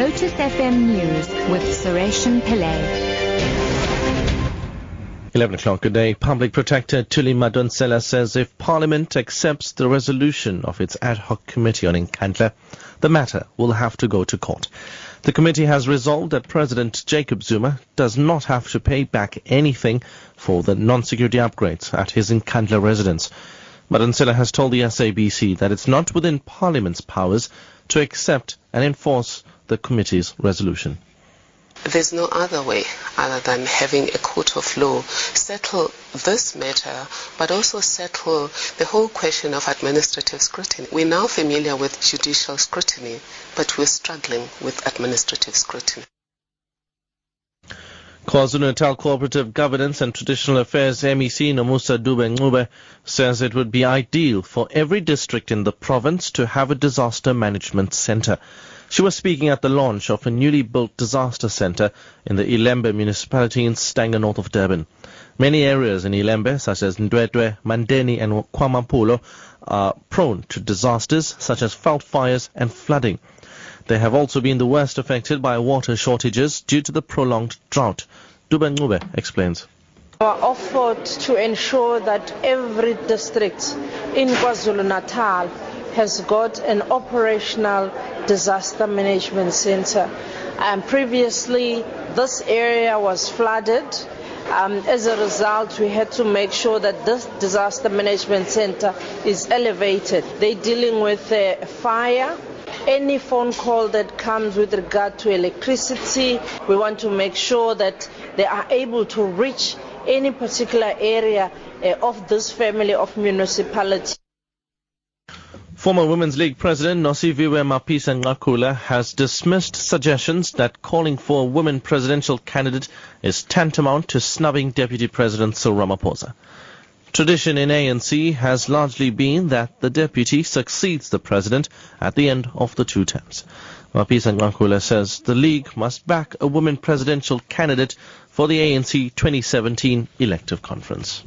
Lotus FM News with Sureshan Pillay. 11 o'clock a day, Public Protector Thuli Madonsela says if Parliament accepts the resolution of its ad hoc committee on Nkandla, the matter will have to go to court. The committee has resolved that President Jacob Zuma does not have to pay back anything for the non-security upgrades at his Nkandla residence. Madonsela has told the SABC that it's not within Parliament's powers to accept and enforce the committee's resolution. There's no other way other than having a court of law settle this matter, but also settle the whole question of administrative scrutiny. We're now familiar with judicial scrutiny, but we're struggling with administrative scrutiny. KwaZulu-Natal Cooperative Governance and Traditional Affairs MEC Nomusa Dube Ncube says it would be ideal for every district in the province to have a disaster management center. She was speaking at the launch of a newly built disaster center in the Ilembe municipality in Stanger, north of Durban. Many areas in Ilembe, such as Ndwedwe, Mandeni and KwaMaphumulo, are prone to disasters such as veld fires and flooding. They have also been the worst affected by water shortages due to the prolonged drought. Dube Ncube explains. Our effort to ensure that every district in KwaZulu-Natal has got an operational disaster management center. And previously, this area was flooded. Um, as a result, we had to make sure that this disaster management center is elevated. They're dealing with uh, fire. Any phone call that comes with regard to electricity, we want to make sure that they are able to reach any particular area uh, of this family of municipalities. Former Women's League President Nosiviwe Mapisa Nqakula has dismissed suggestions that calling for a women presidential candidate is tantamount to snubbing Deputy President Cyril Ramaphosa. Tradition in ANC has largely been that the deputy succeeds the president at the end of the two terms. Mapisa Nqakula says the league must back a woman presidential candidate for the ANC 2017 elective conference.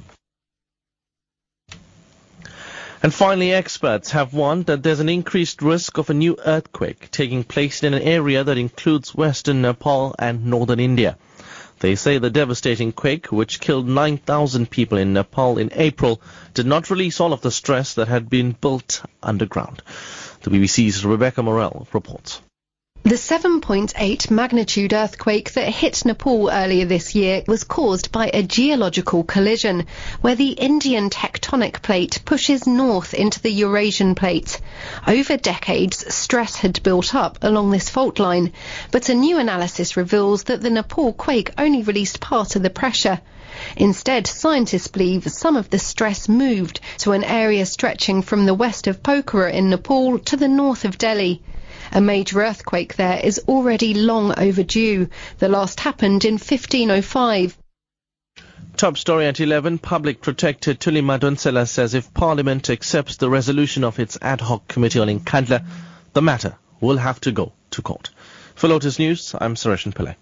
And finally, experts have warned that there's an increased risk of a new earthquake taking place in an area that includes western Nepal and northern India. They say the devastating quake, which killed 9,000 people in Nepal in April, did not release all of the stress that had been built underground. The BBC's Rebecca Morelle reports. The 7.8 magnitude earthquake that hit Nepal earlier this year was caused by a geological collision where the Indian tectonic plate pushes north into the Eurasian plate. Over decades, stress had built up along this fault line, but a new analysis reveals that the Nepal quake only released part of the pressure. Instead, scientists believe some of the stress moved to an area stretching from the west of Pokhara in Nepal to the north of Delhi. A major earthquake there is already long overdue. The last happened in 1505. Top story at 11. Public Protector Thuli Madonsela says if Parliament accepts the resolution of its ad hoc committee on Nkandla, the matter will have to go to court. For Lotus News, I'm Sureshan Pillay.